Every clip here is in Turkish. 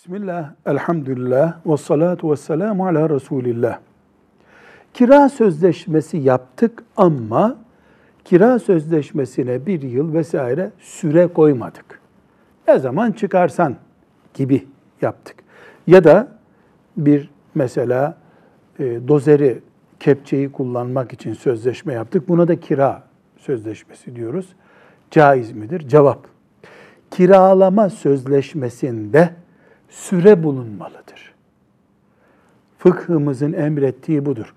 Bismillah, elhamdülillah, ve salatu ve selamu ala Resulillah. Kira sözleşmesi yaptık ama kira sözleşmesine bir yıl vesaire süre koymadık. Ne zaman çıkarsan gibi yaptık. Ya da bir mesela e, dozeri, kepçeyi kullanmak için sözleşme yaptık. Buna da kira sözleşmesi diyoruz. Caiz midir? Cevap. Kiralama sözleşmesinde süre bulunmalıdır. Fıkhımızın emrettiği budur.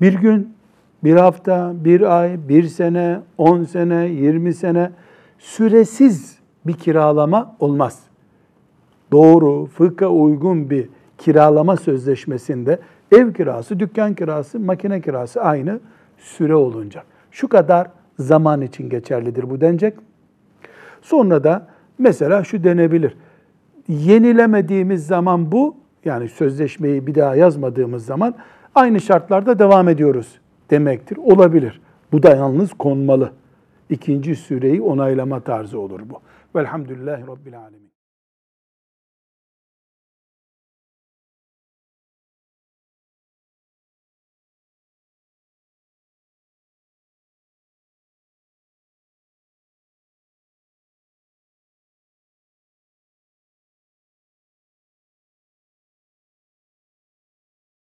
Bir gün, bir hafta, bir ay, bir sene, on sene, yirmi sene süresiz bir kiralama olmaz. Doğru, fıkha uygun bir kiralama sözleşmesinde ev kirası, dükkan kirası, makine kirası aynı süre olunca. Şu kadar zaman için geçerlidir bu denecek. Sonra da mesela şu denebilir yenilemediğimiz zaman bu, yani sözleşmeyi bir daha yazmadığımız zaman aynı şartlarda devam ediyoruz demektir. Olabilir. Bu da yalnız konmalı. İkinci süreyi onaylama tarzı olur bu. Velhamdülillahi Rabbil Alemin.